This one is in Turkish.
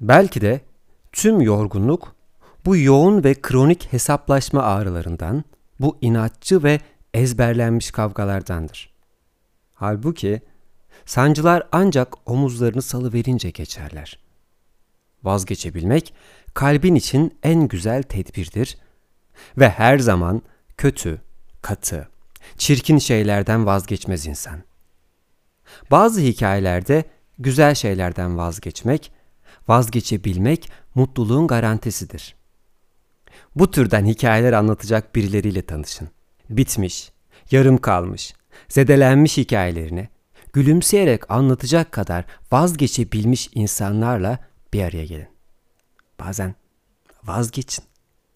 Belki de tüm yorgunluk bu yoğun ve kronik hesaplaşma ağrılarından, bu inatçı ve ezberlenmiş kavgalardandır. Halbuki sancılar ancak omuzlarını salıverince geçerler. Vazgeçebilmek kalbin için en güzel tedbirdir ve her zaman kötü, katı, çirkin şeylerden vazgeçmez insan. Bazı hikayelerde güzel şeylerden vazgeçmek, vazgeçebilmek mutluluğun garantisidir. Bu türden hikayeler anlatacak birileriyle tanışın. Bitmiş, yarım kalmış, zedelenmiş hikayelerini gülümseyerek anlatacak kadar vazgeçebilmiş insanlarla bir araya gelin. Bazen vazgeçin.